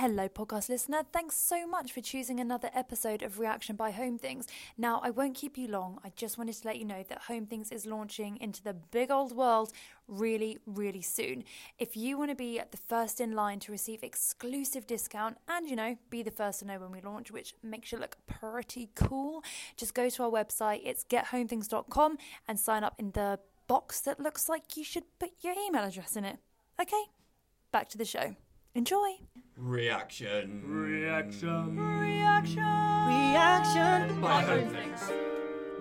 Hello, podcast listener. Thanks so much for choosing another episode of Reaction by Home Things. Now, I won't keep you long. I just wanted to let you know that Home Things is launching into the big old world really, really soon. If you want to be at the first in line to receive exclusive discount and, you know, be the first to know when we launch, which makes you look pretty cool, just go to our website. It's gethomethings.com and sign up in the box that looks like you should put your email address in it. Okay, back to the show. Enjoy. Reaction. Reaction. Reaction. Reaction. By home things.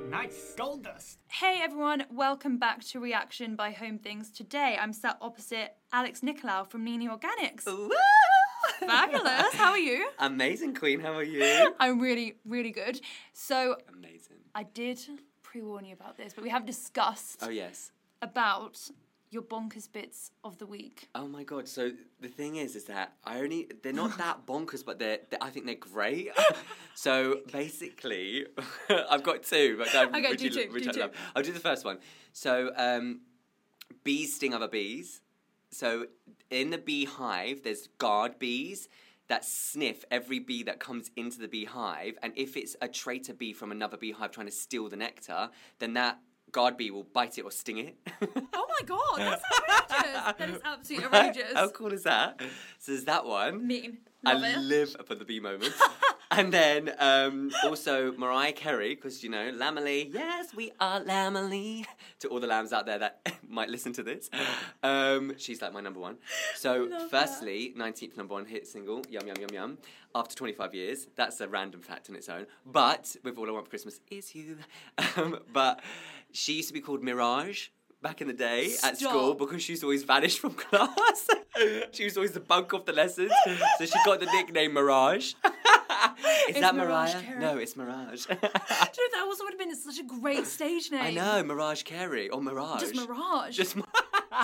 Nice. Gold dust. Hey everyone, welcome back to Reaction by Home Things. Today I'm sat opposite Alex Nicolau from Nini Organics. Fabulous. How are you? Amazing, Queen. How are you? I'm really, really good. So Amazing. I did pre-warn you about this, but we have discussed Oh yes. about your bonkers bits of the week. Oh my god. So the thing is, is that I only they're not that bonkers, but they're, they I think they're great. so basically, I've got two. But I Okay, do which two, do two. I'll do the first one. So um, bees sting other bees. So in the beehive, there's guard bees that sniff every bee that comes into the beehive, and if it's a traitor bee from another beehive trying to steal the nectar, then that guard bee will bite it or sting it. Oh my god, that's outrageous. that is absolutely outrageous. How cool is that? So there's that one. Mean. I it. live for the bee moment. and then um, also Mariah Carey, because you know, Lambily, yes, we are Lambily. To all the lambs out there that might listen to this, um, she's like my number one. So, Love firstly, 19th number one hit single, Yum Yum Yum Yum, after 25 years. That's a random fact in its own. But with All I Want for Christmas is You. Um, but she used to be called Mirage. Back in the day at school because she used to always vanish from class. she was always the bunk off the lessons, so she got the nickname Mirage. Is It's that Mirage Mariah? Carey. No, it's Mirage. Do you know, that also would have been such a great stage name. I know, Mirage Carey or Mirage. Just Mirage. Just. Mi-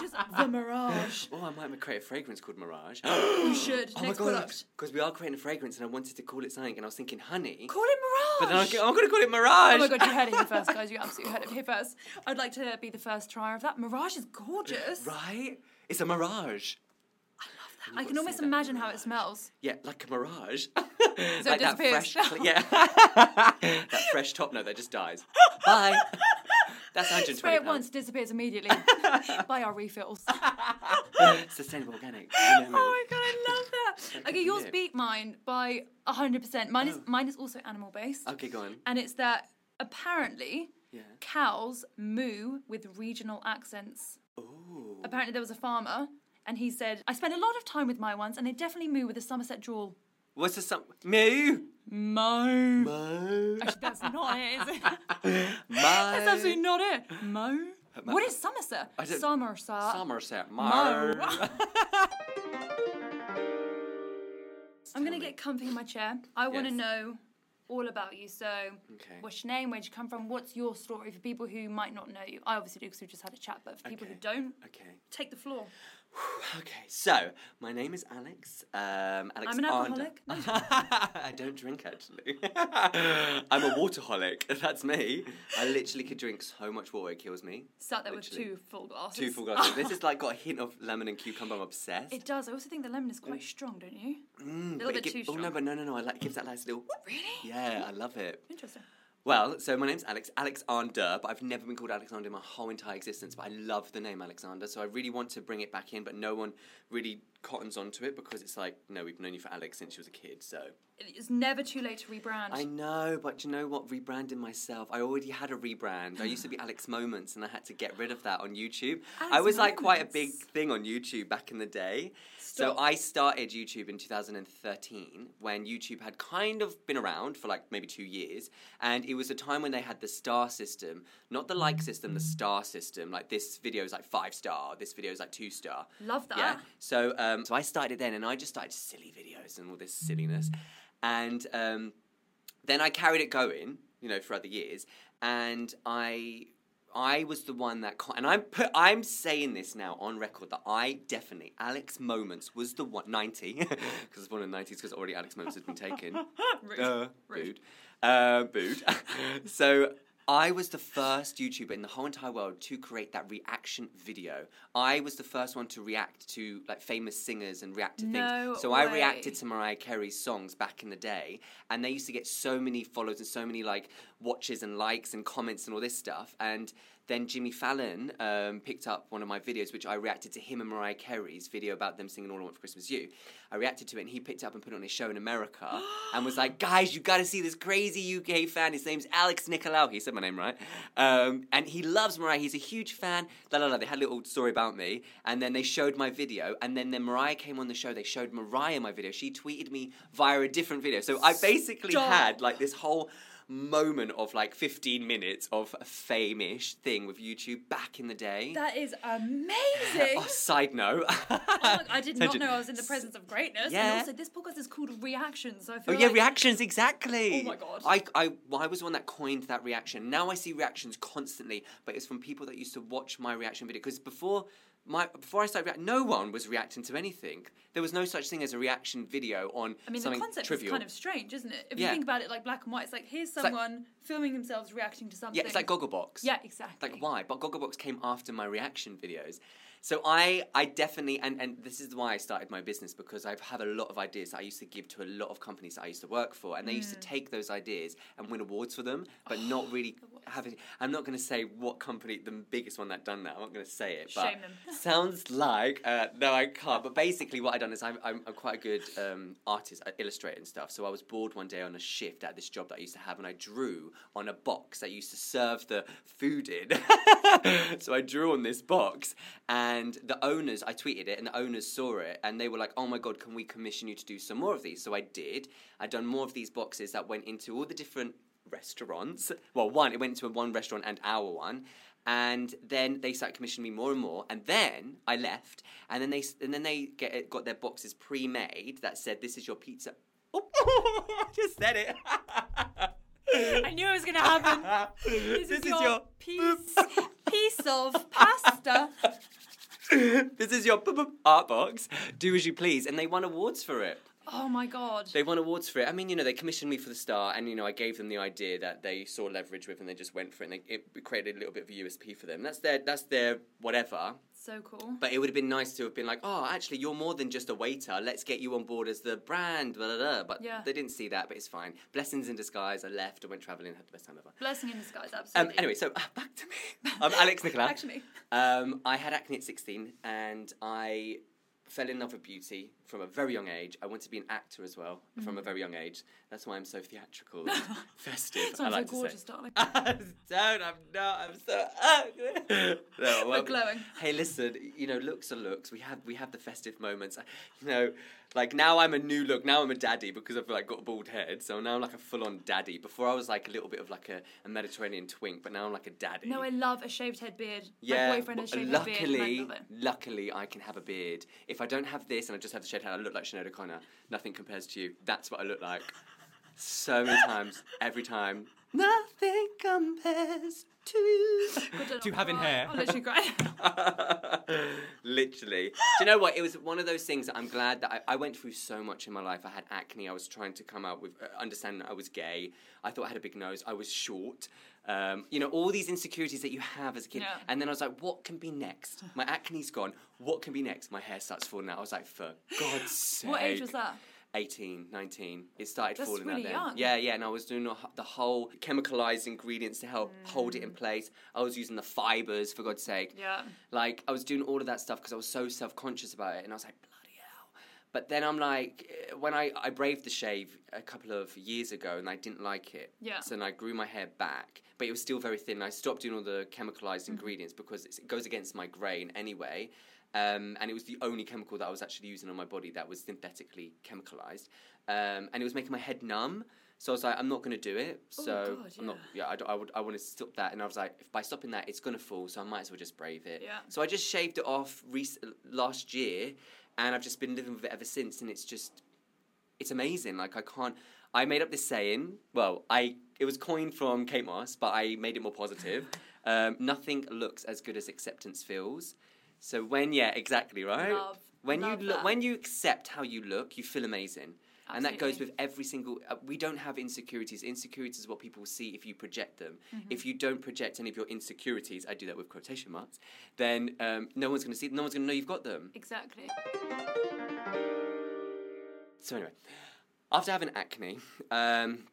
Just the Mirage. oh, I might create a fragrance called Mirage. You should. Oh Next my god! product. Because we are creating a fragrance, and I wanted to call it something, and I was thinking honey. Call it Mirage. But then I I'm going to call it Mirage. Oh my god, you heard it here first, guys. You absolutely heard it here first. I'd like to be the first trier of that. Mirage is gorgeous. Right? It's a mirage. I can gotta almost imagine how it smells. Yeah, like a mirage. it like that disappears. fresh, yeah, that fresh top note that just dies. Bye. That's 120 Spray it once, disappears immediately. Buy our refills. Sustainable organic. You know. Oh my god, I love that. Okay, yours beat mine by hundred percent. Mine is Oh. mine is also animal based, Okay, go on. and it's that apparently Yeah. cows moo with regional accents. Ooh. Apparently, there was a farmer, and he said, "I spend a lot of time with my ones, and they definitely moo with a Somerset drawl." What's the some? Moo. Mo. Mo. Actually, that's not it. Is it? Mo. That's absolutely not it. Mo. Mo- What is Somerset? Somerset. Somerset. Mo. Mo. I'm gonna get comfy in my chair. I want to Yes. know all about you. So, Okay. what's your name? Where'd you come from? What's your story for people who might not know you? I obviously do because we just had a chat, but for people who don't, Okay. take the floor. Okay. So my name is Alex. Um, Alex. I'm an Arnder. alcoholic. I don't drink actually. I'm a waterholic. That's me. I literally could drink so much water it kills me. Sat there Literally. with two full glasses. Two full glasses. this has like got a hint of lemon and cucumber. I'm obsessed. It does. I also think the lemon is quite strong, don't you? Mm, little bit gi- too Oh no, but no, no, no. I like gives that nice little. Really? Yeah, I love it. Interesting. Well, so my name's Alex, Alexander, but I've never been called Alexander in my whole entire existence. But I love the name Alexander, so I really want to bring it back in, but no one really cottons onto it because it's like, no, we've known you for Alex since you was a kid, so. It's never too late to rebrand. I know, but you know what? Rebranding myself, I already had a rebrand. I used to be Alex Moments, and I had to get rid of that on YouTube. I Alex was like quite a big thing on YouTube back in the day. So I started YouTube in 2013 when YouTube had kind of been around for like maybe two years, and it was a time when they had the star system, not the like system, the star system. Like this video is like five star, this video is like two star. Love that. Yeah. So um, so I started then, and I just started silly videos and all this silliness, and um, then I carried it going, you know, for other years, and I. I was the one that, co- and I'm put, I'm saying this now on record that I definitely Alex Moments was the one ninety because it's one in the nineties because already Alex Moments had been taken. Rude. Uh, Rude. booed. Uh, booed. so I was the first YouTuber in the whole entire world to create that reaction video. I was the first one to react to like famous singers and react to No things. So I reacted to Mariah Carey's songs back in the day, and they used to get so many follows and so many like watches and likes and comments and all this stuff. And then Jimmy Fallon um, picked up one of my videos, which I reacted to him and Mariah Carey's video about them singing "All I Want for Christmas You." I reacted to it, and he picked it up and put it on his show in America, and was like, "Guys, you got to see this crazy UK fan. His name's Alex Nicolau. He said my name right, um, and he loves Mariah. He's a huge fan. La la la. They had a little story about me, and then they showed my video, and then then Mariah came on the show. They showed Mariah my video. She tweeted me via a different video. So I basically Stop. had like this whole moment of like 15 minutes of a fame-ish thing with YouTube back in the day. That is oh, amazing. Oh, side note. Oh I did not know I was in the presence of greatness. Yeah. And also, this podcast is called Reactions. So I Oh yeah, like reactions exactly. Oh my God. I, I, I was the one that coined that reaction. Now I see reactions constantly, but it's from people that used to watch my reaction video. Because before my before I started reacting, no one was reacting to anything. There was no such thing as a reaction video on I mean, the something concept trivial. is kind of strange, isn't it? If Yeah. you think about it like black and white, it's like here's like- someone filming themselves reacting to something. yeah, it's like Gogglebox. Yeah, exactly. Like why? But Gogglebox came after my reaction videos. So I, I definitely, and, and this is why I started my business because I have a lot of ideas that I used to give to a lot of companies that I used to work for, and they used to Mm. take those ideas and win awards for them, but not really having. I'm not going to say what company, the biggest one that done that. I'm not going to say it, but Shame them. sounds like uh, no, I can't. But basically, what I done is I'm, I'm, I'm quite a good um, artist, I illustrate and stuff. So I was bored one day on a shift at this job that I used to have, and I drew on a box that used to serve the food in. so I drew on this box, and the owners, I tweeted it, and the owners saw it, and they were like, "Oh my god, can we commission you to do some more of these?" So I did. I'd done more of these boxes that went into all the different restaurants. Well, one, it went to one restaurant and our one. And then they started commissioning me more and more, and then I left, and then they and then they get got their boxes pre-made that said, "This is your pizza." Oh, I just said it. I knew it was going to happen. This, this is, your, piece, piece of pasta. this is your art box. Do as you please, and they won awards for it. Oh my god. They won awards for it. I mean, you know, they commissioned me for the star, and you know, I gave them the idea that they saw leverage with, and they just went for it, and they, it created a little bit of a USP for them. That's their, that's their whatever. So cool. But it would have been nice to have been like, oh, actually, you're more than just a waiter. Let's get you on board as the brand. Blah, blah, blah. But Yeah. they didn't see that, but it's fine. Blessings in disguise. I left. I went traveling. and Had the best time ever. Blessing in disguise, Um, absolutely. anyway, so uh, back to me. I'm Alex Nicolau. Actually. Um, I had acne at 16 and I fell in love with beauty from a very young age. I wanted to be an actor as well from a mm. very young age. That's why I'm so theatrical and festive. I Sounds like so gorgeous, to darling. say. Don't, I'm not, I'm so ugly. No, well, We're glowing. Hey, listen, you know, looks are looks. We have we have the festive moments. You know, like now I'm a new look. Now I'm a daddy because I've like got a bald head. So now I'm like a full on daddy. Before I was like a little bit of like a, a Mediterranean twink, but now I'm like a daddy. No, I love a shaved head beard. Yeah, My boyfriend has shaved head beard. and I luckily, love it. luckily, I can have a beard. If I don't have this and I just have the shaved head, I look like Sinead O'Connor. Nothing compares to you. That's what I look like. So many times, every time. Nothing compares to don't To know. having hair. I'll literally cry. Literally. Do you know what? It was one of those things that I'm glad that I, I went through so much in my life. I had acne. I was trying to come out with, uh, understand that I was gay. I thought I had a big nose. I was short. Um, you know, all these insecurities that you have as a kid. Yeah. And then I was like, what can be next? My acne's gone. What can be next? My hair starts falling out. I was like, for God's sake. what age was that? 18, 19. It started That's falling really out then. young. Yeah, yeah, and I was doing the whole chemicalized ingredients to help hold it in place. I was using the fibers, for God's sake. Yeah. Like, I was doing all of that stuff because I was so self conscious about it, and I was like, bloody hell. But then I'm like, eh, when I, I braved the shave a couple of years ago and I didn't like it. Yeah. So then I grew my hair back, but it was still very thin. I stopped doing all the chemicalized Mm-hmm. ingredients because it goes against my grain anyway. Um, and it was the only chemical that I was actually using on my body that was synthetically chemicalized. Um, and it was making my head numb. So I was like, I'm not going to do it. Oh, So God, I'm not. Yeah, I, I would. I want to stop that. And I was like, if by stopping that, it's going to fall. So I might as well just brave it. Yeah. So I just shaved it off rec- last year, and I've just been living with it ever since. And it's just, it's amazing. Like I can't. I made up this saying. Well, I it was coined from Kate Moss, but I made it more positive. um, nothing looks as good as acceptance feels. So when yeah, exactly right. Love. When Love you look, when you accept how you look, you feel amazing. And that goes with every single. Uh, we don't have insecurities. Insecurities is what people see if you project them. Mm-hmm. If you don't project any of your insecurities, I do that with quotation marks. Then um, no one's going to see. No one's going to know you've got them. Exactly. So anyway, after having acne, um,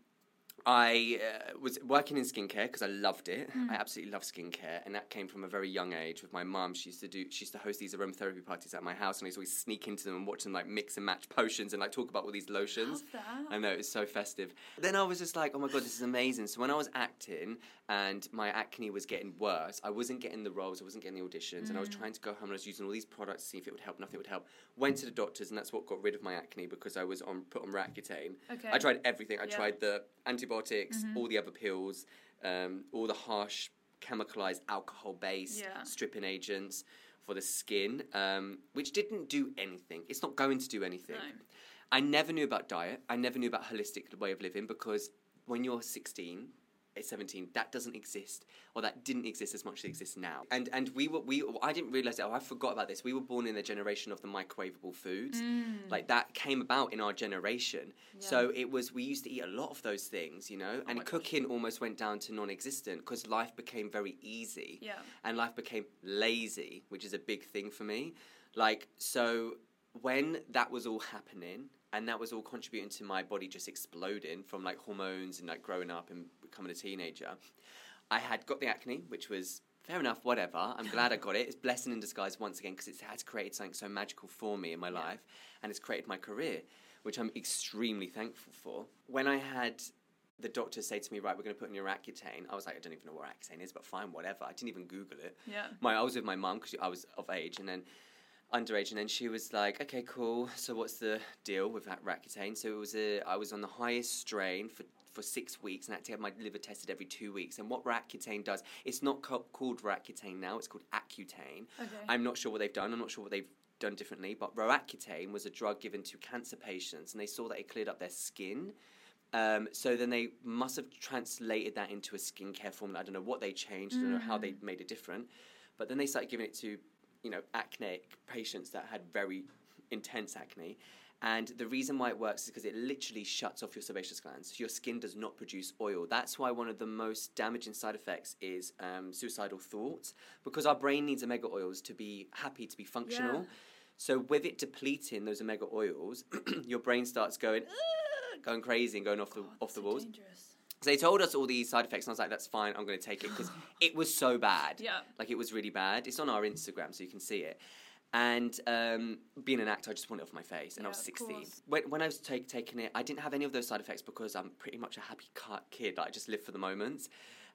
I uh, was working in skincare because I loved it. I absolutely love skincare, and that came from a very young age. With my mum, she used to do, she used to host these aromatherapy parties at my house, and I used to always sneak into them and watch them like mix and match potions and like talk about all these lotions. Love that. I know it was so festive. Then I was just like, oh my god, this is amazing. So when I was acting and my acne was getting worse, I wasn't getting the roles, I wasn't getting the auditions, and I was Mm. trying to go home and I was using all these products to see if it would help. Nothing would help. Went to the doctors, and that's what got rid of my acne because I was on put on Roaccutane. Okay. I tried everything. I Yeah. tried the antibiotics, all the other pills, um, all the harsh chemicalized alcohol-based Yeah. stripping agents for the skin, um, which didn't do anything. It's not going to do anything. No. I never knew about diet. I never knew about holistic way of living because when you're 16, eh, 17, that doesn't exist, or that didn't exist as much as it exists now. And and we were we I didn't realize that. Oh, I forgot about this. We were born in the generation of the microwavable foods. Mm. Like that came about in our generation. So it was we used to eat a lot of those things, you know. Oh and my gosh. cooking almost went down to non-existent because life became very easy Yeah. and life became lazy, which is a big thing for me. Like, so when that was all happening and that was all contributing to my body just exploding from like hormones and like growing up and becoming a teenager, I had got the acne, which was fair enough, whatever. I'm glad I got it. It's blessing in disguise once again because it has created something so magical for me in my life and it's created my career, which I'm extremely thankful for. When I had the doctor say to me, right, we're going to put in your Accutane. I was like, I don't even know what Accutane is, but fine, whatever. I didn't even Google it. Yeah. My, I was with my mum because I was of age, and then underage, and then she was like, okay, cool. So what's the deal with that Accutane? So it was a, I was on the highest strain for for six weeks, and I had to have my liver tested every two weeks. And what Accutane does, it's not co- called Accutane now; it's called Accutane. Okay. I'm not sure what they've done. I'm not sure what they've done differently. But Roaccutane was a drug given to cancer patients, and they saw that it cleared up their skin. Um, so then they must have translated that into a skincare formula. I don't know what they changed. I don't know how they made it different. But then they started giving it to, you know, acneic patients that had very intense acne. And the reason why it works is because it literally shuts off your sebaceous glands. Your skin does not produce oil. That's why one of the most damaging side effects is um, suicidal thoughts, because our brain needs omega oils to be happy, to be functional. Yeah. So with it depleting those omega oils, your brain starts going, going crazy and going off the off the walls. dangerous. So they told us all these side effects, and I was like, "That's fine. I'm going to take it because it was so bad. Yeah. like it was really bad. It's on our Instagram, so you can see it." And um, being an actor, I just wanted it off my face, and I was 16. When, when I was take, taking it, I didn't have any of those side effects because I'm pretty much a happy kid. Like, I just live for the moment.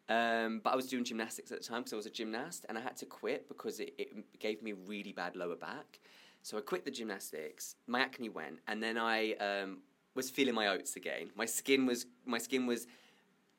Um, but I was doing gymnastics at the time because I was a gymnast, and I had to quit because it, it gave me really bad lower back. So I quit the gymnastics. My acne went, and then I um, was feeling my oats again. My skin was my skin was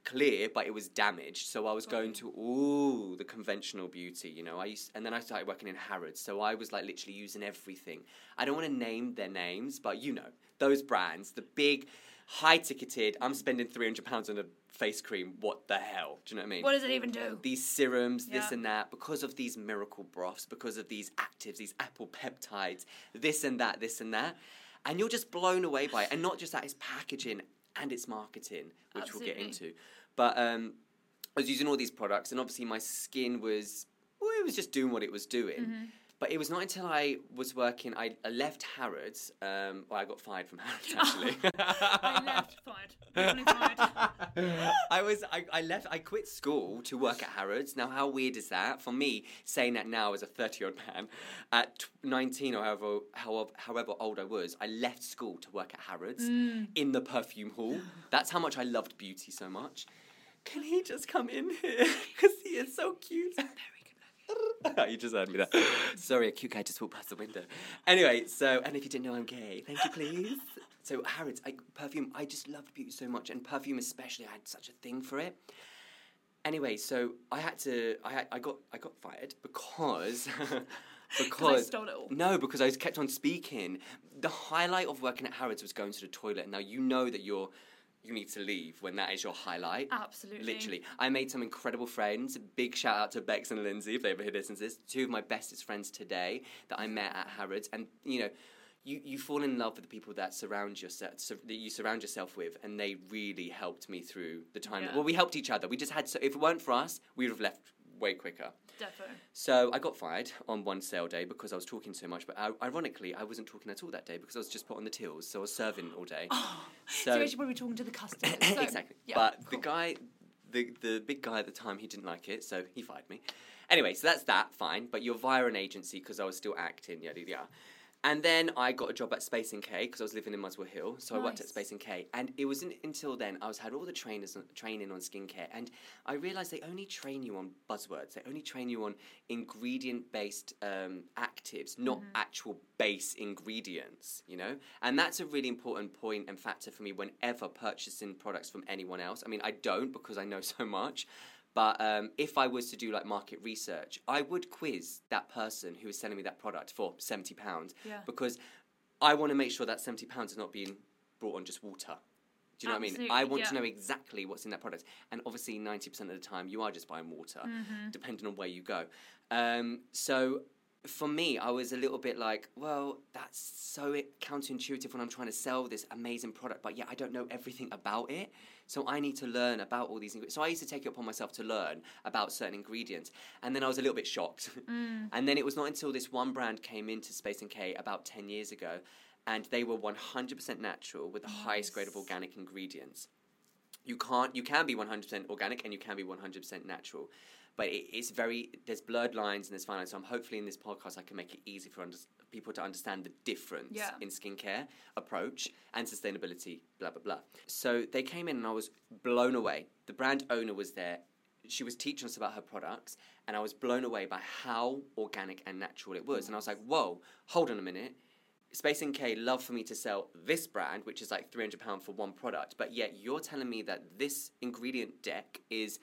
clear, but it was damaged. So I was oh. going to ooh the conventional beauty, you know. I used, and then I started working in Harrods. So I was like literally using everything. I don't want to name their names, but you know those brands, the big, high ticketed. I'm spending three hundred pounds on a face cream. What the hell? Do you know what I mean? What does it even do? these serums, this and that, because of these miracle broths, because of these actives, these apple peptides, this and that, this and that. And you're just blown away by it. And not just that, it's packaging and it's marketing, which we'll get into. But um, I was using all these products, and obviously my skin was, well, it was just doing what it was doing. Mm-hmm. But it was not until I was working, I, I left Harrods, um, well, I got fired from Harrods actually. I left fired. Fired. I was I, I left I quit school to work at Harrods. Now how weird is that? For me, saying that now as a 30-year-old man, at 19 or however, however however old I was, I left school to work at Harrods in the perfume hall. That's how much I loved beauty so much. Can he just come in here? Because he is so cute. you just heard me that. Sorry, a cute guy just walked past the window. Anyway, so and if you didn't know I'm gay, thank you, please. So Harrods, I, perfume. I just loved beauty so much, and perfume especially. I had such a thing for it. Anyway, so I had to. I had, I got I got fired because because stole it all. no, because I kept on speaking. The highlight of working at Harrods was going to the toilet. Now you know that you're you need to leave when that is your highlight. Absolutely. Literally. I made some incredible friends. Big shout out to Bex and Lindsay if they ever hear this and this. Two of my bestest friends today that I met at Harrods. And, you know, you, you fall in love with the people that surround yourself so, that you surround yourself with and they really helped me through the time Yeah. well we helped each other we just had so if it weren't for us we would have left way quicker Defo. so I got fired on one sale day because I was talking so much. But uh, ironically, I wasn't talking at all that day because I was just put on the tills, so I was serving all day. So, you're actually probably talking to the customers. So, exactly. yeah, but the guy, the the big guy at the time, he didn't like it, so he fired me. Anyway, so that's that. Fine. But you're via an agency because I was still acting. Yada yada. And then I got a job at Space NK because I was living in Muswell Hill, so I worked at Space NK. And it wasn't until then I was had all the trainers on, training on skincare, and I realised they only train you on buzzwords. They only train you on ingredient-based um, actives, not actual base ingredients. You know, and that's a really important point and factor for me whenever purchasing products from anyone else. I mean, I don't because I know so much. But um, if I was to do like market research, I would quiz that person who is selling me that product for seventy pounds Yeah. because I want to make sure that seventy pounds is not being brought on just water. Do you know what I mean? I want to know exactly what's in that product, and obviously ninety percent of the time you are just buying water, Mm-hmm. depending on where you go. Um, so for me, I was a little bit like, well, that's so counterintuitive when I'm trying to sell this amazing product, but yeah, I don't know everything about it. So I need to learn about all these ingredients. So I used to take it upon myself to learn about certain ingredients, and then I was a little bit shocked. Mm. and then it was not until this one brand came into Space NK about ten years ago, and they were 100% natural with the highest grade of organic ingredients you can't you can be 100% organic and you can be 100% natural but it, it's very there's blurred lines and there's fine lines so i'm hopefully in this podcast i can make it easy for under, people to understand the difference Yeah. in skincare approach and sustainability blah blah blah. So they came in and i was blown away. The brand owner was there. She was teaching us about her products and i was blown away by how organic and natural it was. And i was like whoa hold on a minute. Space NK love for me to sell this brand, which is like £300 for one product, but yet you're telling me that this ingredient deck is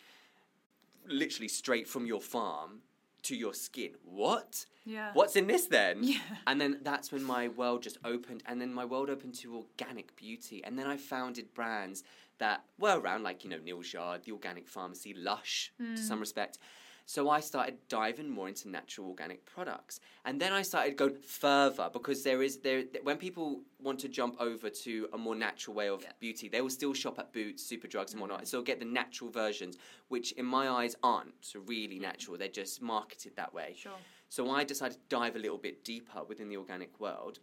literally straight from your farm to your skin. What? Yeah. What's in this then? Yeah. And then that's when my world just opened, and then my world opened to organic beauty. And then I founded brands that were around, like, you know, Neal's Yard, The Organic Pharmacy, Lush, to mm. some respect. So I started diving more into natural organic products, and then I started going further because there is there when people want to jump over to a more natural way of Yeah. beauty, they will still shop at Boots, Superdrugs, and whatnot, and so get the natural versions, which in my eyes aren't really natural. They're just marketed that way. Sure. So I decided to dive a little bit deeper within the organic world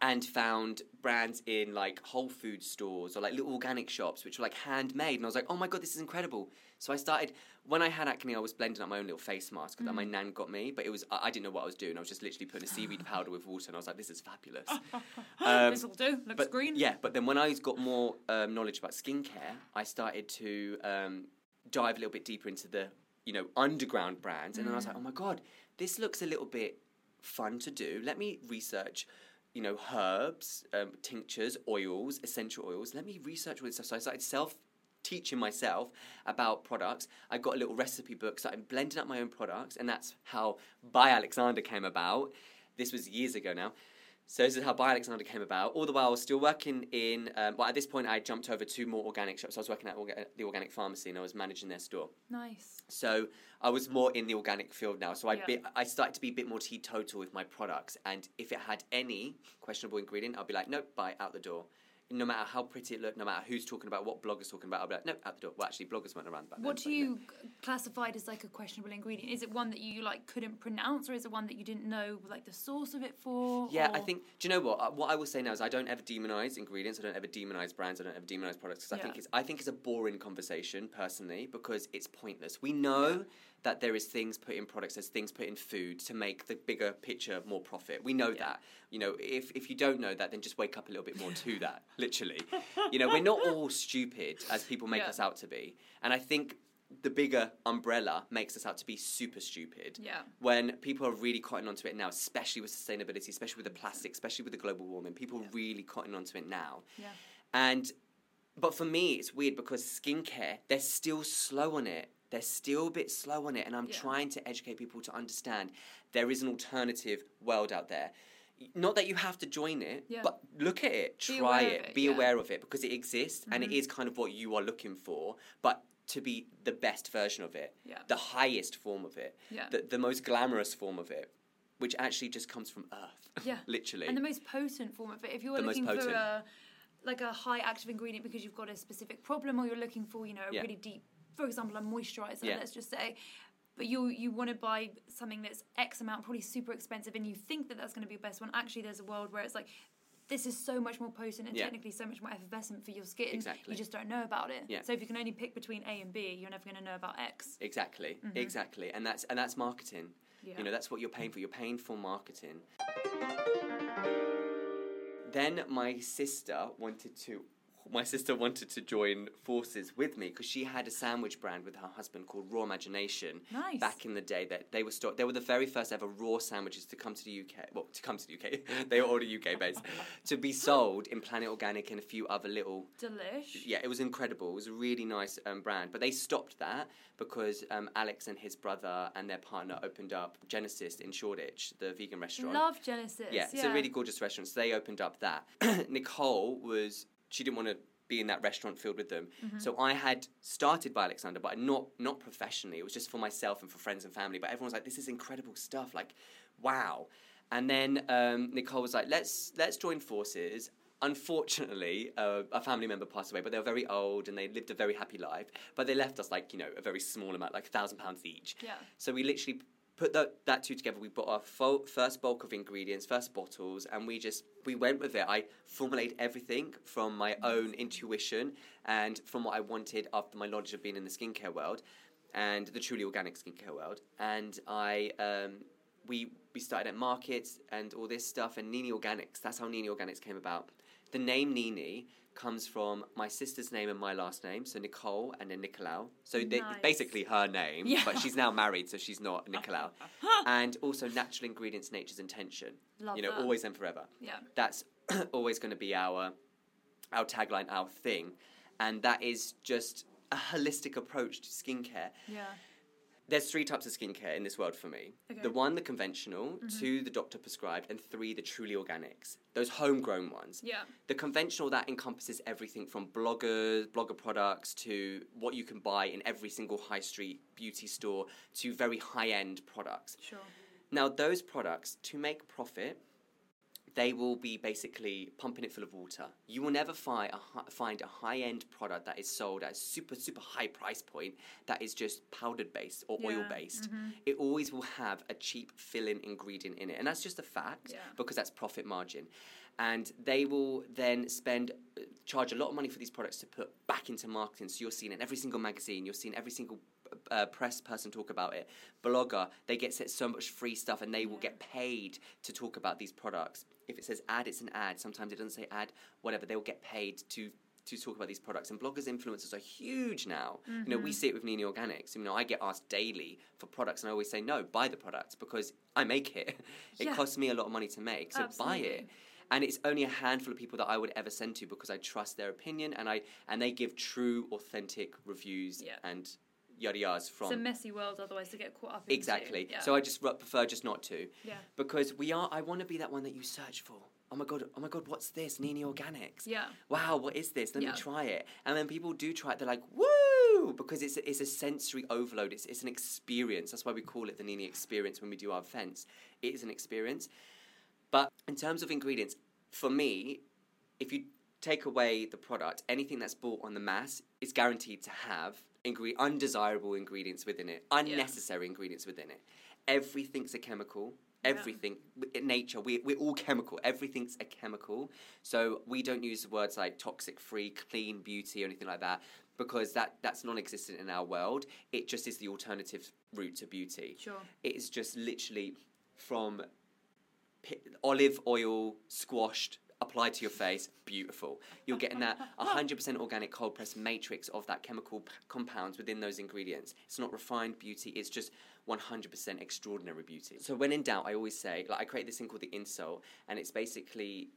and found brands in like Whole Food stores or like little organic shops which were like handmade and I was like, "Oh my god, this is incredible." So I started when I had acne, I was blending up my own little face mask that my nan got me, but it was I, I didn't know what I was doing. I was just literally putting a seaweed powder with water and I was like, "This is fabulous." Um, this will do. Looks but green. Yeah, but then when I got more um, knowledge about skincare, I started to um, dive a little bit deeper into the you know underground brands, and then I was like, oh my god, this looks a little bit fun to do. Let me research. You know, herbs, um, tinctures, oils, essential oils. Let me research all this stuff. So I started self teaching myself about products. I got a little recipe book, so I'm blending up my own products, and that's how By Alexander came about. This was years ago now. So this is how By Alexander came about. All the while, I was still working in. Um, well, at this point, I jumped over to more organic shops. I was working at orga- the organic pharmacy, and I was managing their store. Nice. So I was more in the organic field now. So I Yeah. bit, I started to be a bit more teetotal with my products, and if it had any questionable ingredient, I'd be like, nope, buy out the door. No matter how pretty it looked, no matter who's talking about, what blogger's talking about, I'd be like, nope, out the door. Well, actually, bloggers weren't around back. What do you classified as like a questionable ingredient? Is it one that you like couldn't pronounce, or is it one that you didn't know like the source of it for? Yeah, I think. Do you know what? Uh, What I will say now is I don't ever demonize ingredients. I don't ever demonize brands. I don't ever demonize products because I think it's. I think it's a boring conversation personally because it's pointless. We know that there is things put in products, there's things put in food to make the bigger picture more profit. We know Yeah. that. You know, if if you don't know that, then just wake up a little bit more to that. Literally, you know, we're not all stupid as people make Yeah. us out to be, and I think. The bigger umbrella makes us out to be super stupid Yeah. when people are really cotton onto it now, especially with sustainability, especially with the plastic, especially with the global warming, people are really cotton onto it now. Yeah. And but for me, it's weird because skincare, they're still slow on it. They're still a bit slow on it, and I'm Yeah. trying to educate people to understand there is an alternative world out there. not that you have to join it, Yeah. but look at it, Be try it, it, be yeah. Mm-hmm. aware of it because it exists and it is kind of what you are looking for, but to be the best version of it, Yeah. the highest form of it, Yeah. the, the most glamorous form of it, which actually just comes from Earth. Yeah. literally. And the most potent form of it. If you're The looking for a like a high active ingredient because you've got a specific problem, or you're looking for you know a Yeah. really deep, for example, a moisturizer. Yeah. Let's just say. But you you want to buy something that's X amount, probably super expensive, and you think that that's going to be the best one. Actually, there's a world where it's like, this is so much more potent and Yeah. technically so much more effervescent for your skin. Exactly. You just don't know about it. Yeah. So if you can only pick between A and B, you're never going to know about X. Exactly, exactly, and that's and that's marketing. Mm-hmm. Yeah. You know, that's what you're paying for. You're paying for marketing. Then my sister wanted to. My sister wanted to join forces with me because she had a sandwich brand with her husband called Raw Imagination. Nice. Back in the day, that they were sto- they were the very first ever raw sandwiches to come to the UK. Well, to come to the UK, they were already UK based. to be sold in Planet Organic and a few other little Delish. yeah, it was incredible. It was a really nice um, brand. But they stopped that because um, Alex and his brother and their partner opened up Genesis in Shoreditch, the vegan restaurant. Love Genesis. yeah, it's a really gorgeous restaurant. So they opened up that. Nicole was she didn't want to be in that restaurant filled with them. Mm-hmm. So I had started by Alexander, but not not professionally. It was just for myself and for friends and family. But everyone was like, "This is incredible stuff! Like, wow!" And then um, Nicole was like, "Let's let's join forces." Unfortunately, uh, a family member passed away, but they were very old and they lived a very happy life. But they left us like you know a very small amount, like a thousand pounds each. Yeah. So we literally put that, that two together. We bought our fo- first bulk of ingredients, first bottles, and we just we went with it. I formulated everything from my own intuition and from what I wanted after my knowledge of being in the skincare world and the truly organic skincare world. And I um, we we started at markets and all this stuff and Nini Organics. That's how Nini Organics came about. The name Nini comes from my sister's name and my last name, so Nicole and then Nicolau. So they, basically her name, Yeah. but she's now married, so she's not Nicolau. and also natural ingredients, nature's intention. Love you know, that. always and forever. Yeah. That's always going to be our our tagline, our thing, and that is just a holistic approach to skincare. Yeah. There's three types of skincare in this world for me. Okay. The one, the conventional, mm-hmm. two, the doctor prescribed, and three, the truly organics. Those homegrown ones. Yeah. The conventional that encompasses everything from bloggers, blogger products to what you can buy in every single high street beauty store to very high end products. Sure. Now, those products, to make profit, they will be basically pumping it full of water. You will never find a, find a high end product that is sold at a super, super high price point that is just powdered based or oil Yeah, based. Mm-hmm. It always will have a cheap filling ingredient in it. And that's just a fact Yeah. because that's profit margin. And they will then spend, charge a lot of money for these products to put back into marketing. So you're seeing in every single magazine, you're seeing every single uh, press person talk about it. Blogger, they get set so much free stuff and they will get paid to talk about these products. If it says ad, it's an ad. Sometimes it doesn't say ad, whatever. They will get paid to to talk about these products. And bloggers, influencers are huge now. You know, we see it with Nini Organics. You know, I get asked daily for products, and I always say no, buy the products because I make it. it Yeah. costs me a lot of money to make, so buy it. And it's only a handful of people that I would ever send to because I trust their opinion and I and they give true, authentic reviews Yeah. and yada yadas from It's a messy world otherwise to get caught up into. exactly. Yeah. So I just prefer just not to yeah. because we are. I want to be that one that you search for. Oh my god! Oh my god! What's this? Nini Organics. Yeah. Wow, what is this? Let Yeah. me try it. And then people do try it. They're like, woo! Because it's a, it's a sensory overload. It's it's an experience. That's why we call it the Nini experience when we do our events. It is an experience. But in terms of ingredients, for me, if you take away the product, anything that's bought on the mass is guaranteed to have ingre- undesirable ingredients within it, unnecessary ingredients within it. Everything's a chemical. Everything in nature, we, we're all chemical. Everything's a chemical. So we don't use words like toxic free, clean beauty, or anything like that because that, that's non existent in our world. It just is the alternative route to beauty. Sure. It is just literally from olive oil squashed applied to your face beautiful. You're getting that 100% organic cold press matrix of that chemical p- compounds within those ingredients. It's not refined beauty it's just 100% extraordinary beauty. So when in doubt i always say like i create this thing called the insult and it's basically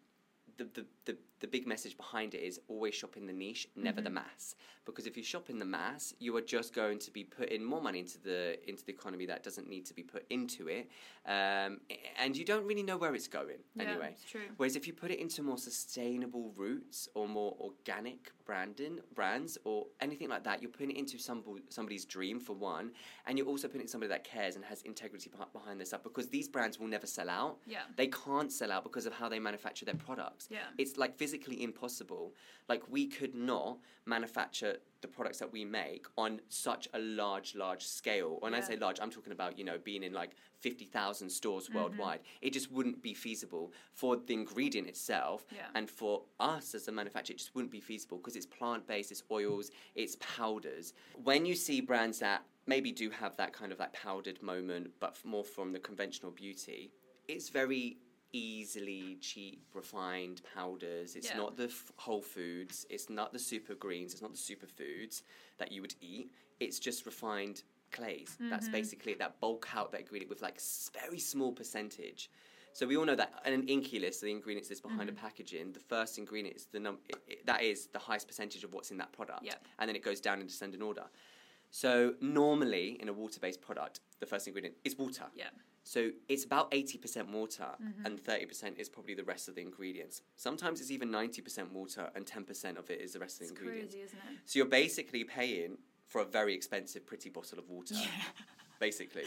the, the, the, the big message behind it is always shop in the niche, never the mass. Because if you shop in the mass, you are just going to be putting more money into the into the economy that doesn't need to be put into it, um, and you don't really know where it's going Yeah, anyway. it's. Whereas if you put it into more sustainable routes or more organic branding brands or anything like that, you're putting it into some, somebody's dream for one, and you're also putting it somebody that cares and has integrity behind this stuff because these brands will never sell out. Yeah. They can't sell out because of how they manufacture their products. Yeah. It's like physically impossible. Like we could not manufacture the products that we make on such a large, large scale. When I say large, I'm talking about, you know, being in like 50,000 stores Mm-hmm. worldwide. It just wouldn't be feasible for the ingredient itself Yeah. and for us as a manufacturer, it just wouldn't be feasible because it's plant based, it's oils, it's powders. When you see brands that maybe do have that kind of like powdered moment, but more from the conventional beauty, it's very easily cheap refined powders. It's Yeah. not the f- whole foods. It's not the super greens. It's not the superfoods that you would eat. It's just refined clays. That's mm-hmm. basically that bulk out that ingredient with like s- very small percentage. So we all know that in an INCI list, the ingredients list behind a mm-hmm. packaging, the first ingredient is the num- it, it, that is the highest percentage of what's in that product, Yep. and then it goes down in descending order. So normally in a water-based product, the first ingredient is water. Yeah. So it's about eighty percent water, mm-hmm. and thirty percent is probably the rest of the ingredients. Sometimes it's even ninety percent water, and ten percent of it is the rest of the It's ingredients. crazy, isn't it? So you're basically paying for a very expensive, pretty bottle of water. Basically,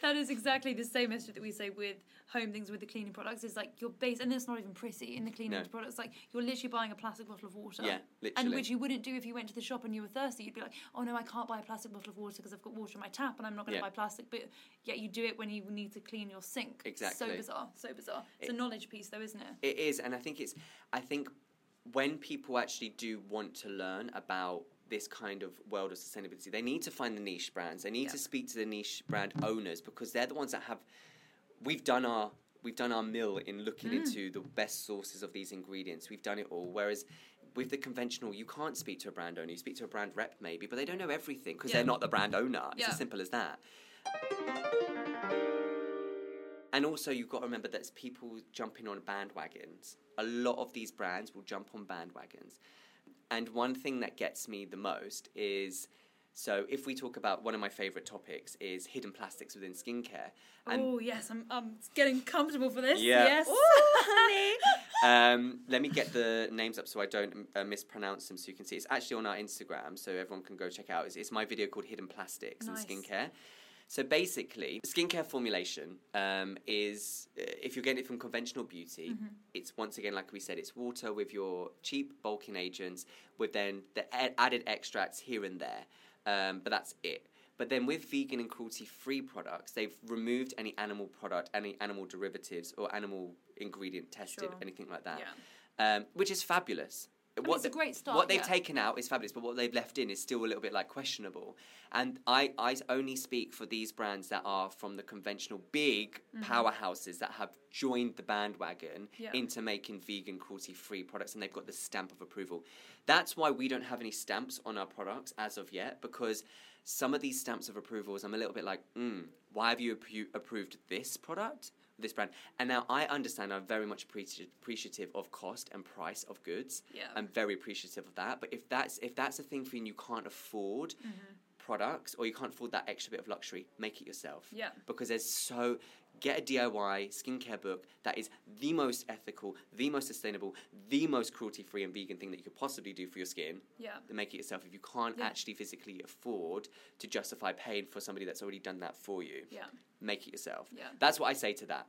That is exactly the same message that we say with home things with the cleaning products. Is like your base, and it's not even pretty in the cleaning No. products. Like you're literally buying a plastic bottle of water. Yeah, literally. And which you wouldn't do if you went to the shop and you were thirsty. You'd be like, oh no, I can't buy a plastic bottle of water because I've got water in my tap and I'm not going to Yeah. buy plastic. But yet you do it when you need to clean your sink. Exactly. So bizarre. So bizarre. It's a knowledge piece, though, isn't it? It is, and I think it's. I think when people actually do want to learn about this kind of world of sustainability, they need to find the niche brands. They need Yeah. to speak to the niche brand owners because they're the ones that have. We've done our we've done our mill in looking Mm. into the best sources of these ingredients. We've done it all. Whereas with the conventional, you can't speak to a brand owner. You speak to a brand rep maybe, but they don't know everything because Yeah. they're not the brand owner. It's Yeah. as simple as that. And also, you've got to remember that it's people jumping on bandwagons. A lot of these brands will jump on bandwagons. And one thing that gets me the most is so if we talk about one of my favorite topics is hidden plastics within skincare. And oh yes, I'm, I'm getting comfortable for this. Yeah. Yes. um, let me get the names up so I don't uh, mispronounce them so you can see. It's actually on our Instagram, so everyone can go check out. It's, it's my video called Hidden Plastics Nice. in Skincare. So basically, skincare formulation um, is uh, if you're getting it from conventional beauty, Mm-hmm. it's once again like we said, it's water with your cheap bulking agents, with then the added extracts here and there, um, but that's it. But then with vegan and cruelty-free products, they've removed any animal product, any animal derivatives or animal ingredient tested, Sure. anything like that, Yeah. um, which is fabulous. Mean, it's a great start, What they've yeah. taken out is fabulous, but what they've left in is still a little bit like questionable. And I, I only speak for these brands that are from the conventional big powerhouses that have joined the bandwagon Mm-hmm. Yeah. into making vegan, cruelty free products and they've got the stamp of approval. That's why we don't have any stamps on our products as of yet because some of these stamps of approvals, I'm a little bit like, mm, why have you appro- approved this product? This brand, and now I understand. I'm very much appreci- appreciative of cost and price of goods. Yeah. I'm very appreciative of that. But if that's if that's a thing for you and you can't afford Mm-hmm. products or you can't afford that extra bit of luxury, make it yourself. Yeah. Because there's so get a DIY skincare book that is the most ethical, the most sustainable, the most cruelty free and vegan thing that you could possibly do for your skin. Yeah. Then make it yourself if you can't Yeah. actually physically afford to justify paying for somebody that's already done that for you. Yeah. Make it yourself. Yeah. That's what I say to that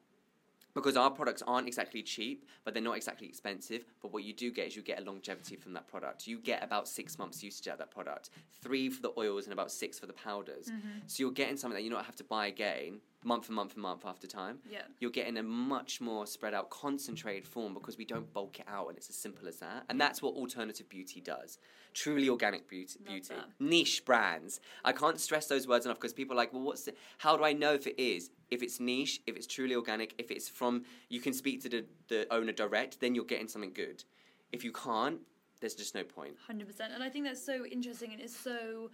because our products aren't exactly cheap, but they're not exactly expensive. But what you do get is you get a longevity from that product. You get about six months usage out of that product, three for the oils and about six for the powders. Mm-hmm. So you're getting something that you don't have to buy again month and month and month after time. Yeah. You're getting a much more spread out, concentrated form because we don't bulk it out, and it's as simple as that. And that's what alternative beauty does. Truly organic beauty, Love beauty, that. niche brands. I can't stress those words enough because people are like, well, what's the, how do I know if it is? If it's niche, if it's truly organic, if it's from, you can speak to the, the owner direct, then you're getting something good. If you can't, there's just no point. Hundred percent, and I think that's so interesting, and it's so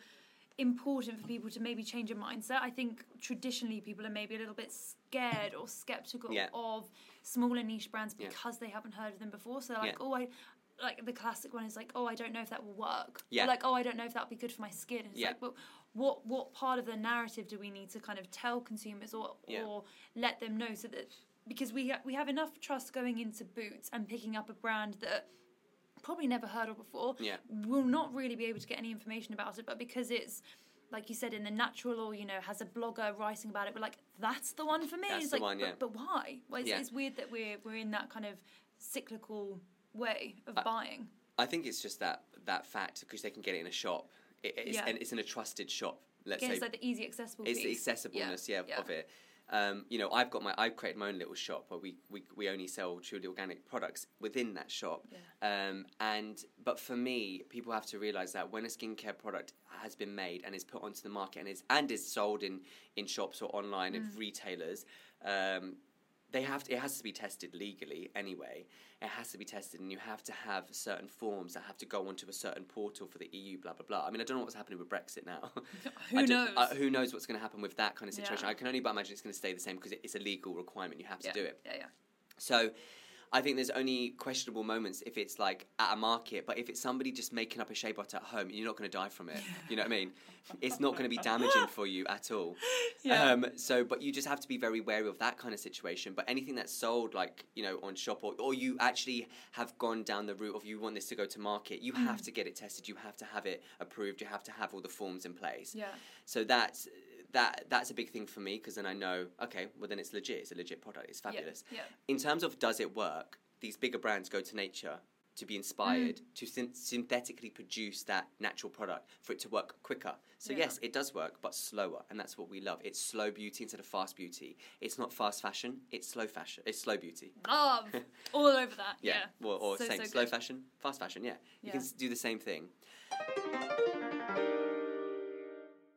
important for people to maybe change your mindset. I think traditionally people are maybe a little bit scared or skeptical Yeah. of smaller niche brands Yeah. because they haven't heard of them before. So they're like, Yeah. oh, I like the classic one is like, oh, I don't know if that will work. Yeah. Or like, oh, I don't know if that'll be good for my skin. It's Yeah. like, well, what what part of the narrative do we need to kind of tell consumers or Yeah. or let them know so that because we ha- we have enough trust going into boots and picking up a brand that probably never heard of before Yeah. will not really be able to get any information about it but because it's like you said in the natural or you know has a blogger writing about it we're like that's the one for me That's it's the like one, yeah. but, but why well, it's, Yeah. it's weird that we're we're in that kind of cyclical way of I- buying I think it's just that that fact because they can get it in a shop. It, it's, Yeah. and it's in a trusted shop. Let's again say it's like the easy accessible it's the accessibleness, yeah, of it. Um, you know, I've got my, I've created my own little shop where we, we, we only sell truly organic products within that shop. Um, and but for me, people have to realize that when a skincare product has been made and is put onto the market and is and is sold in, in shops or online Mm. and retailers, um, they have to, it has to be tested legally anyway. It has to be tested, and you have to have certain forms that have to go onto a certain portal for the EU. Blah blah blah. I mean, I don't know what's happening with Brexit now. Who knows? uh, who knows what's going to happen with that kind of situation? Yeah. I can only but imagine it's going to stay the same because it's a legal requirement. You have to yeah. do it. yeah yeah So I think there's only questionable moments if it's like at a market, but if it's somebody just making up a shea butter at home, you're not going to die from it. You know what I mean? It's not going to be damaging for you at all. Yeah. Um, so, but you just have to be very wary of that kind of situation. But anything that's sold, like you know, on shop, or, or you actually have gone down the route of you want this to go to market, you Mm. have to get it tested. You have to have it approved. You have to have all the forms in place. yeah So that's that that's a big thing for me because then I know okay, well then it's legit. It's a legit product. It's fabulous. yeah. In terms of does it work, these bigger brands go to nature to be inspired Mm. to syn- synthetically produce that natural product for it to work quicker. So Yeah. yes, it does work, but slower, and that's what we love. It's slow beauty instead of fast beauty. It's not fast fashion. It's slow fashion. It's slow beauty. Oh, all over that. Yeah, Yeah. Well, or So, same so slow good. fashion, fast fashion. Yeah, you can do the same thing.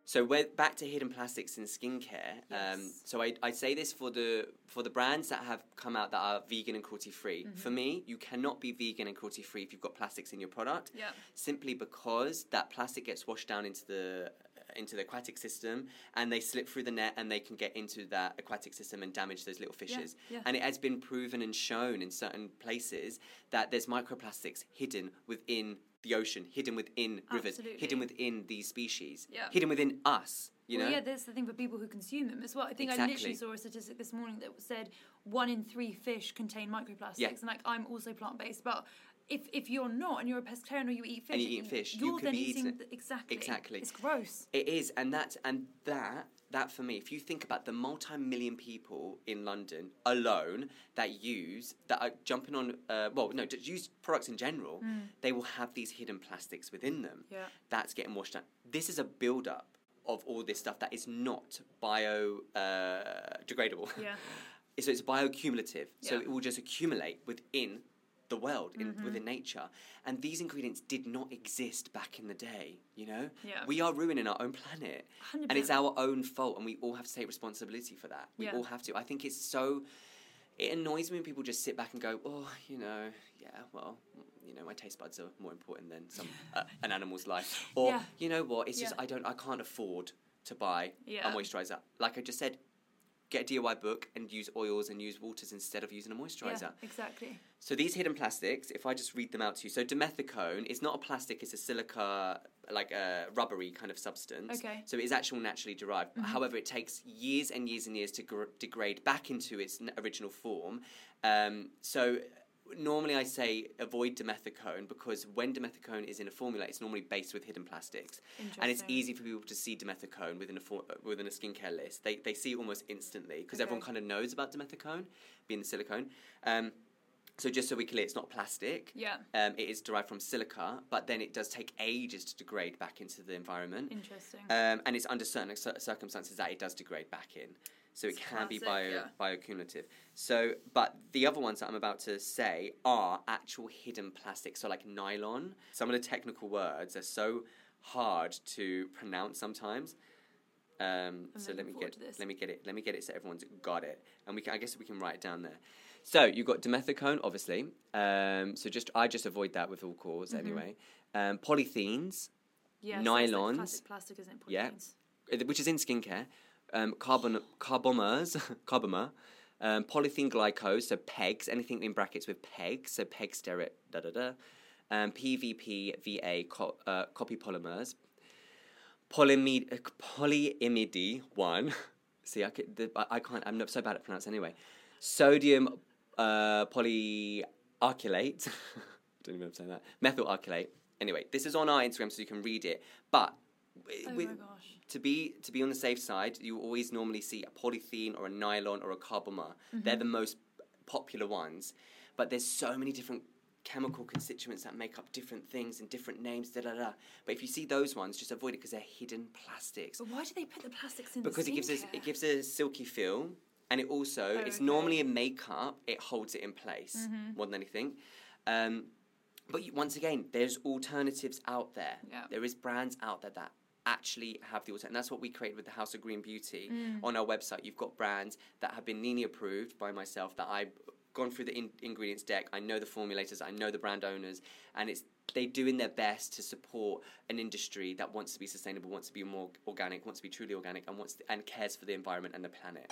So we're back to hidden plastics in skincare. Um, so I, I say this for the for the brands that have come out that are vegan and cruelty free. Mm-hmm. For me, you cannot be vegan and cruelty free if you've got plastics in your product. Yeah. Simply because that plastic gets washed down into the into the aquatic system and they slip through the net and they can get into that aquatic system and damage those little fishes. yeah. And it has been proven and shown in certain places that there's microplastics hidden within the ocean, hidden within rivers, Absolutely. hidden within these species, Yeah. hidden within us. You well, know, yeah, there's the thing for people who consume them as well. I think I Exactly. literally saw a statistic this morning that said one in three fish contain microplastics, Yeah. and like I'm also plant based, but if if you're not and you're a pescatarian or you eat fish, And you eat fish, you you're could then be eating exactly Exactly. It's gross. It is, and that and that that for me, if you think about the multi-million people in London alone that use that are jumping on, uh, well, no, just use products in general, they will have these hidden plastics within them. Yeah. That's getting washed out. This is a build-up of all this stuff that is not bio uh, degradable. Yeah. so it's bioaccumulative. So Yeah. it will just accumulate within the world, in, Mm-hmm. within nature. And these ingredients did not exist back in the day, you know? Yeah. We are ruining our own planet. And it's our own fault, and we all have to take responsibility for that. We Yeah. all have to. I think it's so. It annoys me when people just sit back and go, oh, you know, yeah, well, you know, my taste buds are more important than some uh, an animal's life. Or, Yeah. you know what, it's just, I don't, I can't afford to buy a moisturizer. Like I just said, get a DIY book and use oils and use waters instead of using a moisturizer. Yeah, exactly. So these hidden plastics, if I just read them out to you, so dimethicone is not a plastic; it's a silica, like a rubbery kind of substance. Okay. Mm-hmm. So it is actual naturally derived. However, it takes years and years and years to gr- degrade back into its n- original form. Um, so normally I say avoid dimethicone because when dimethicone is in a formula, it's normally based with hidden plastics, and it's easy for people to see dimethicone within a for- within a skincare list. They they see it almost instantly because everyone kind of knows about dimethicone being the silicone. Um, so just so we're clear, it's not plastic. Yeah. Um, it is derived from silica, but then it does take ages to degrade back into the environment. Interesting. Um, and it's under certain cir- circumstances that it does degrade back in. So it It's can be bio, classic, yeah. bioaccumulative. So, but the other ones that I'm about to say are actual hidden plastics. So, like nylon. Some of the technical words are so hard to pronounce sometimes. Um, so let me get let me get it let me get it so everyone's got it, and we can, I guess we can write it down there. So you've got dimethicone, obviously. Um, so just I just avoid that with all cause Mm-hmm. anyway. Um, polythenes, Yeah, so like nylons, plastic, isn't it? Yeah. Polythenes. uh, which is in skincare, um, carbon carbomers, carbomer, um, polythene glycose, so PEGs, anything in brackets with PEG, so PEG steroid, da da da, um, PVP, VA, co- uh, copy polymers, polyimide, uh, polyimide one. See, I, could, the, I, I can't. I'm not so bad at pronouncing anyway. Sodium uh, polyarcylate. Don't even know if I'm saying that. Methyl arcylate. Anyway, this is on our Instagram, so you can read it. But Oh with- my gosh. To be to be on the safe side, you always normally see a polythene or a nylon or a carbomer. They're the most popular ones, but there's so many different chemical constituents that make up different things and different names. Da da da. But if you see those ones, just avoid it because they're hidden plastics. But why do they put the plastics in Because it gives us it gives a silky feel, and it also Oh, it's okay. normally in makeup. It holds it in place more than anything. Um, but once again, there's alternatives out there. Yeah. There is brands out there that actually have the alternative. And that's what we created with the House of Green Beauty Mm. on our website. You've got brands that have been Nini approved by myself that I've gone through the in- ingredients deck. I know the formulators. I know the brand owners, and it's they doing their best to support an industry that wants to be sustainable, wants to be more organic, wants to be truly organic, and wants to, and cares for the environment and the planet.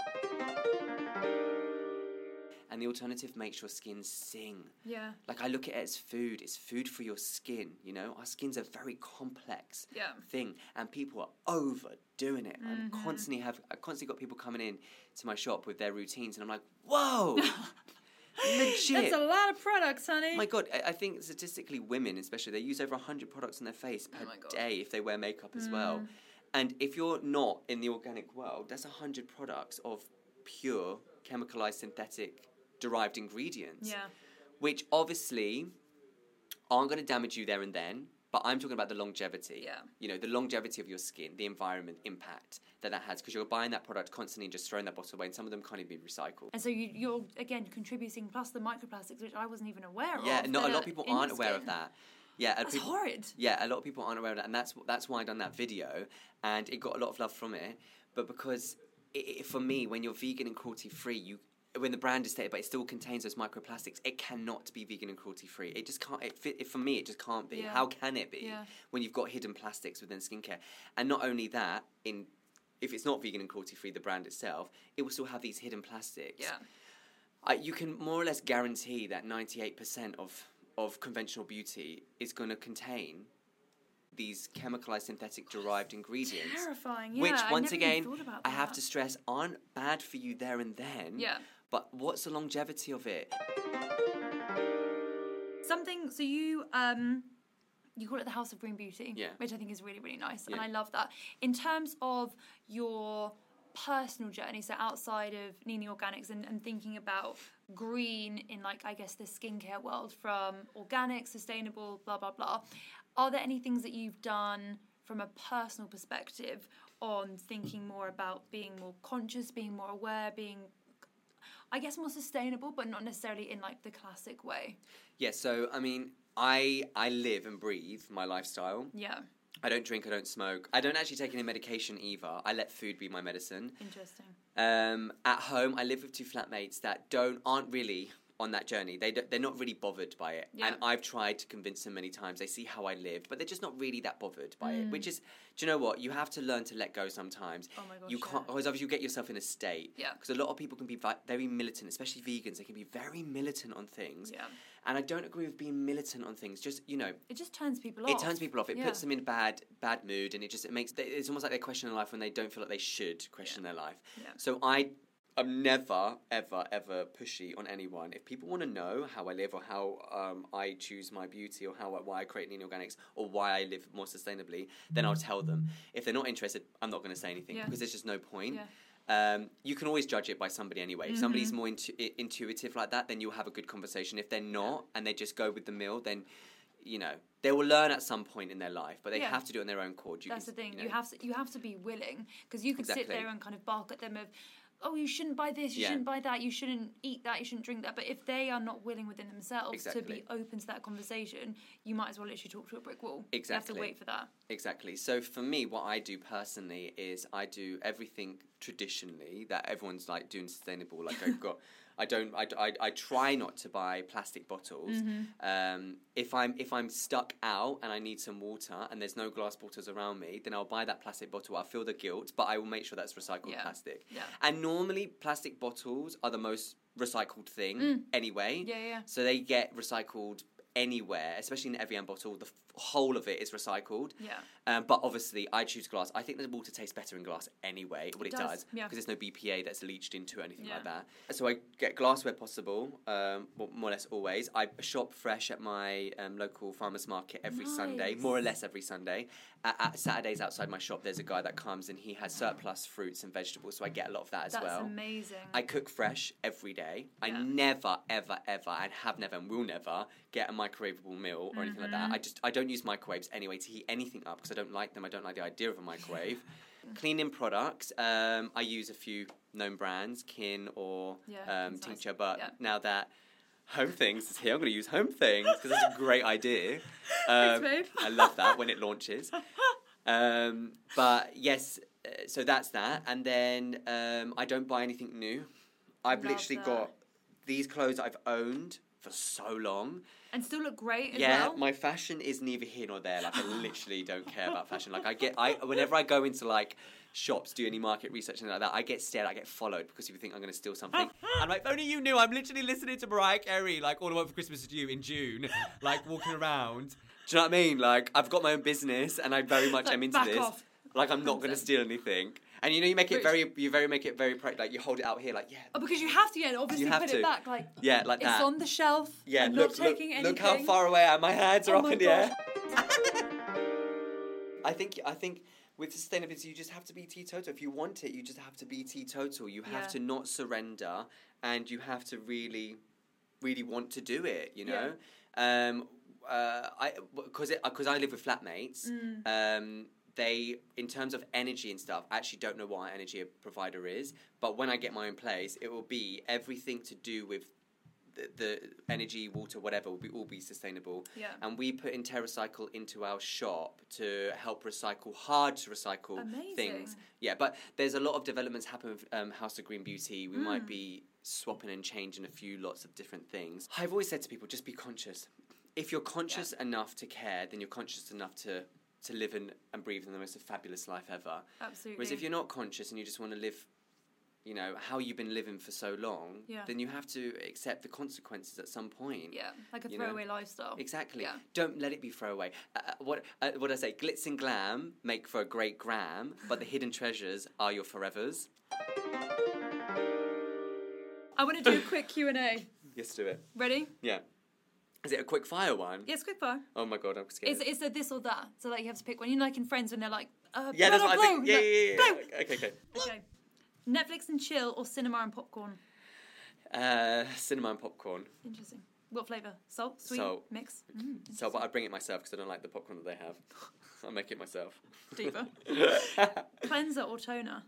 And the alternative makes your skin sing. yeah. Like I look at it as food. It's food for your skin. You know, our skin's a very complex Yeah. thing, and people are overdoing it. I Mm-hmm. constantly have I constantly got people coming in to my shop with their routines, and I'm like, whoa, legit. That's a lot of products, honey. my God, I, I think statistically, women especially, they use over 100 products on their face per Oh day if they wear makeup as well. And if you're not in the organic world, that's 100 products of pure, chemicalized, synthetic, derived ingredients yeah. which obviously aren't going to damage you there and then. But I'm talking about the longevity. Yeah. You know, the longevity of your skin, the environment impact that that has, because you're buying that product constantly and just throwing that bottle away, and some of them can't even be recycled. And so you, you're again contributing plus the microplastics, which I wasn't even aware of. Yeah, not a lot of people aren't aware of that. Yeah, That's people- horrid. Yeah, a lot of people aren't aware of that, and that's that's why I done that video, and it got a lot of love from it. But because it, it, for me, when you're vegan and cruelty free, you when the brand is stated, but it still contains those microplastics, it cannot be vegan and cruelty free. It just can't. It, fit, it for me, it just can't be. Yeah. How can it be Yeah. when you've got hidden plastics within skincare? And not only that, in if it's not vegan and cruelty free, the brand itself, it will still have these hidden plastics. Yeah. I, you can more or less guarantee that 98% of, of conventional beauty is going to contain these chemicalized synthetic derived ingredients. Terrifying. Yeah. which, once again, I have to stress aren't bad for you there and then. Yeah. But what's the longevity of it? Something. So you um, you call it the House of Green Beauty. Yeah. Which I think is really really nice, and I love that. In terms of your personal journey, so outside of Nini Organics and, and thinking about green in like I guess the skincare world from organic, sustainable, blah blah blah. Are there any things that you've done from a personal perspective on thinking more about being more conscious, being more aware, being I guess more sustainable, but not necessarily in like the classic way. Yeah, so I mean, I I live and breathe my lifestyle. Yeah, I don't drink, I don't smoke. I don't actually take any medication either. I let food be my medicine. interesting. Um, at home, I live with two flatmates that don't aren't really on that journey. They they're not really bothered by it, Yeah. and I've tried to convince them many times. They see how I lived, but they're just not really that bothered by Mm. it. Which is, do you know what? You have to learn to let go sometimes. Oh my gosh, You can't, otherwise obviously you get yourself in a state. Yeah. Because a lot of people can be vi- very militant, especially vegans. They can be very militant on things. Yeah, And I don't agree with being militant on things. Just you know, it just turns people off. it turns people off. It Yeah. puts them in bad bad mood, and it just it makes it's almost like they question their life when they don't feel like they should question their life. Yeah. So I am never ever ever pushy on anyone. If people want to know how I live or how um, I choose my beauty or how why I create Nini Organics or why I live more sustainably, then I'll tell them. If they're not interested, I'm not going to say anything Yeah. because there's just no point. Yeah. Um, you can always judge it by somebody anyway. If somebody's Mm-hmm. more intu- intuitive like that, then you'll have a good conversation. If they're not and they just go with the mill, then you know they will learn at some point in their life, but they Yeah. have to do it on their own accord. You- That's the thing. know. You have to you have to be willing because you could sit there and kind of bark at them of, oh, you shouldn't buy this, you Yeah. shouldn't buy that, you shouldn't eat that, you shouldn't drink that. But if they are not willing within themselves to be open to that conversation, you might as well literally talk to a brick wall. Exactly. You have Exactly. to wait for that. Exactly. So for me, what I do personally is I do everything traditionally that everyone's like doing sustainable. Like I've got, I don't. I, I, I try not to buy plastic bottles. Mm-hmm. Um, if I'm if I'm stuck out and I need some water and there's no glass bottles around me, then I'll buy that plastic bottle. I'll feel the guilt, but I will make sure that's recycled Yeah. plastic. Yeah. And normally, plastic bottles are the most recycled thing anyway. Mm. Yeah, yeah. So they get recycled anywhere, especially in every Evian bottle. The f- whole of it is recycled. Yeah. Um, but obviously, I choose glass. I think the water tastes better in glass anyway. What it, It does, does, yeah. because there's no BPA that's leached into or anything Yeah. like that. So I get glass where possible, um, well, more or less always. I shop fresh at my um, local farmers market every Sunday, more or less every Sunday. At, at Saturdays outside my shop, there's a guy that comes and he has surplus fruits and vegetables, so I get a lot of that as That's well. amazing. I cook fresh every day. I never, ever, ever, and have never and will never get a microwavable meal or anything like Mm-hmm. that. I just I don't use microwaves anyway to heat anything up because I don't like them. I don't like the idea of a microwave. Cleaning products. Um, I use a few known brands, Kin or Yeah, um, nice. Tincture. But Yeah. now that Home Things is here, I'm going to use Home Things because it's a great idea. Thanks, Um, babe. I love that when it launches. Um, but yes, uh, so that's that. And then um, I don't buy anything new. I've Love literally that. got these clothes I've owned for so long. and still look great yeah, well. my fashion is neither here nor there. Like I literally don't care about fashion. Like I get, I whenever I go into like shops, do any market research and like that, I get stared, I get followed because people think I'm going to steal something. I'm like, if only you knew, I'm literally listening to Mariah Carey, like all I want for Christmas is you in June, like walking around. Do you know what I mean? Like I've got my own business and I very much Like, am into this. off. Like I'm not going to steal anything. And you know, you make it very, you very make it very like you hold it out here, like yeah, Oh, because you have to, yeah, and obviously have put to. it back. Like, yeah, like it's that. on the shelf. Yeah, I'm look, not taking look, anything. look how far away I am. My hands are Oh up in the air. I think I think with sustainability, you just have to be teetotal. If you want it, you just have to be teetotal. You have Yeah. to not surrender, and you have to really, really want to do it. You know, um, uh, I because because I live with flatmates. Mm. Um, they, in terms of energy and stuff, actually don't know what an energy provider is. But when I get my own place, it will be everything to do with the, the energy, water, whatever will be all be sustainable. Yeah. And we put in TerraCycle into our shop to help recycle hard to recycle Amazing. things. Yeah, but there's a lot of developments happen with um, House of Green Beauty. We Mm. might be swapping and changing a few lots of different things. I've always said to people, just be conscious. If you're conscious enough to care, then you're conscious enough to to live in and breathe in the most fabulous life ever. Absolutely. Whereas if you're not conscious and you just want to live, you know, how you've been living for so long, Yeah. then you have to accept the consequences at some point. yeah, like a you know, throwaway lifestyle. Exactly. Yeah. Don't let it be throwaway. Uh, uh, what uh, what I say? Glitz and glam make for a great gram, but the hidden treasures are your forevers. I want to do a quick Q and A. Yes, do it. Ready? Yeah. Is it a quick fire one? Yes, quick fire. Oh my god, I'm scared. It's, it's a this or that. So like you have to pick one. You know, like in Friends when they're like, uh, yeah, that's what blow, I think. Yeah, yeah, yeah. Yeah. Okay, okay. Okay. Netflix and chill or cinema and popcorn. Uh, cinema and popcorn. Interesting. What flavour? Salt, sweet, Salt. mix. Mm, So, but I bring it myself because I don't like the popcorn that they have. I'll make it myself. Diva. Cleanser or toner.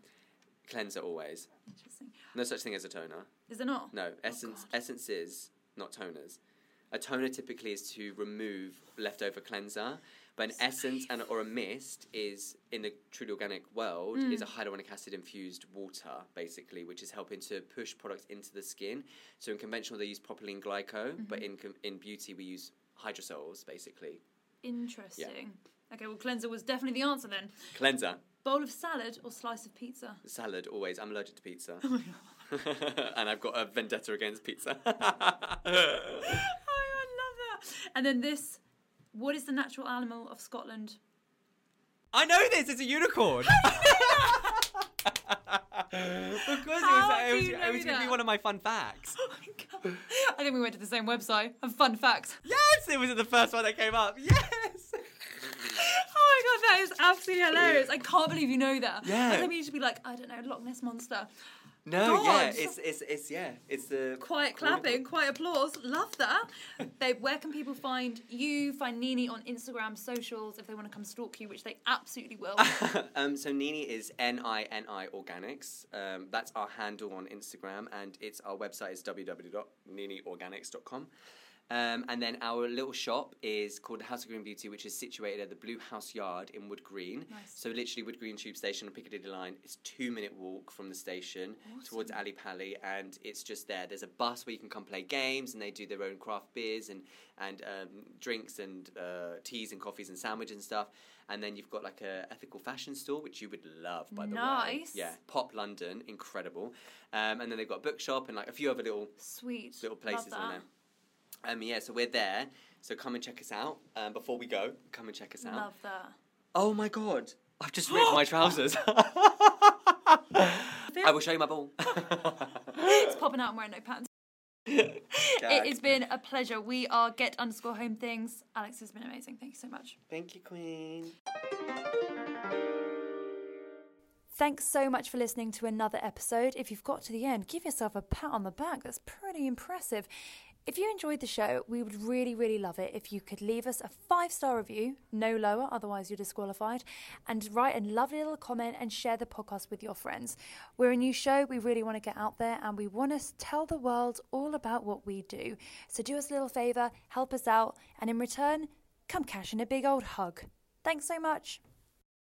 Cleanser always. Interesting. No such thing as a toner. Is there not? No, essence Oh, essence is not toners. A toner typically is to remove leftover cleanser, but an essence and or a mist is in the truly organic world Mm. is a hyaluronic acid infused water basically, which is helping to push products into the skin. So in conventional they use propylene glycol, but Mm-hmm. in in beauty we use hydrosols basically. Interesting. Okay, well, cleanser was definitely the answer then. Cleanser, Bowl of salad or slice of pizza. salad always. I'm allergic to pizza. Oh my god. and I've got a vendetta against pizza. oh, I love that. And then this. What is the natural animal of Scotland? I know this. It's a unicorn. because How it was, it was, it was going to be one of my fun facts. Oh my god. I think we went to the same website. And fun facts. Yes, it was the first one that came up. Yes. Oh my god, that is absolutely hilarious. I can't believe you know that. Yeah. I think you should be like, I don't know, Loch Ness Monster. No, yeah, it's it's it's yeah, it's the Quiet clapping, quiet applause. Love that. Babe, where can people find you, find Nini on Instagram, socials, if they want to come stalk you, which they absolutely will. um, so Nini is N I N I Organics. Um, that's our handle on Instagram, and it's our website is www.niniorganics.com. Um, and then our little shop is called the House of Green Beauty, which is situated at the Blue House Yard in Wood Green. Nice. So literally Wood Green Tube Station on Piccadilly Line. It's two minute walk from the station towards Ali Pali, and it's just there. There's a bus where you can come play games, and they do their own craft beers and and um, drinks and uh, teas and coffees and sandwiches and stuff. And then you've got like a ethical fashion store, which you would love, by the way. Nice. Yeah, Pop London, incredible. Um, and then they've got a bookshop and like a few other little Sweet. little places in there. Um, yeah, so we're there. So come and check us out. Um, before we go, come and check us out. Love that. Oh my god, I've just ripped my trousers. I will show you my ball. It's popping out. I'm wearing no pants. It has been a pleasure. We are get underscore home things. Alex has been amazing. Thank you so much. Thank you, Queen. Thanks so much for listening to another episode. If you've got to the end, give yourself a pat on the back. That's pretty impressive. If you enjoyed the show, we would really, really love it if you could leave us a five star review, no lower, otherwise you're disqualified, and write a lovely little comment and share the podcast with your friends. We're a new show, we really want to get out there and we want to tell the world all about what we do. So do us a little favour, help us out, and in return, come cash in a big old hug. Thanks so much.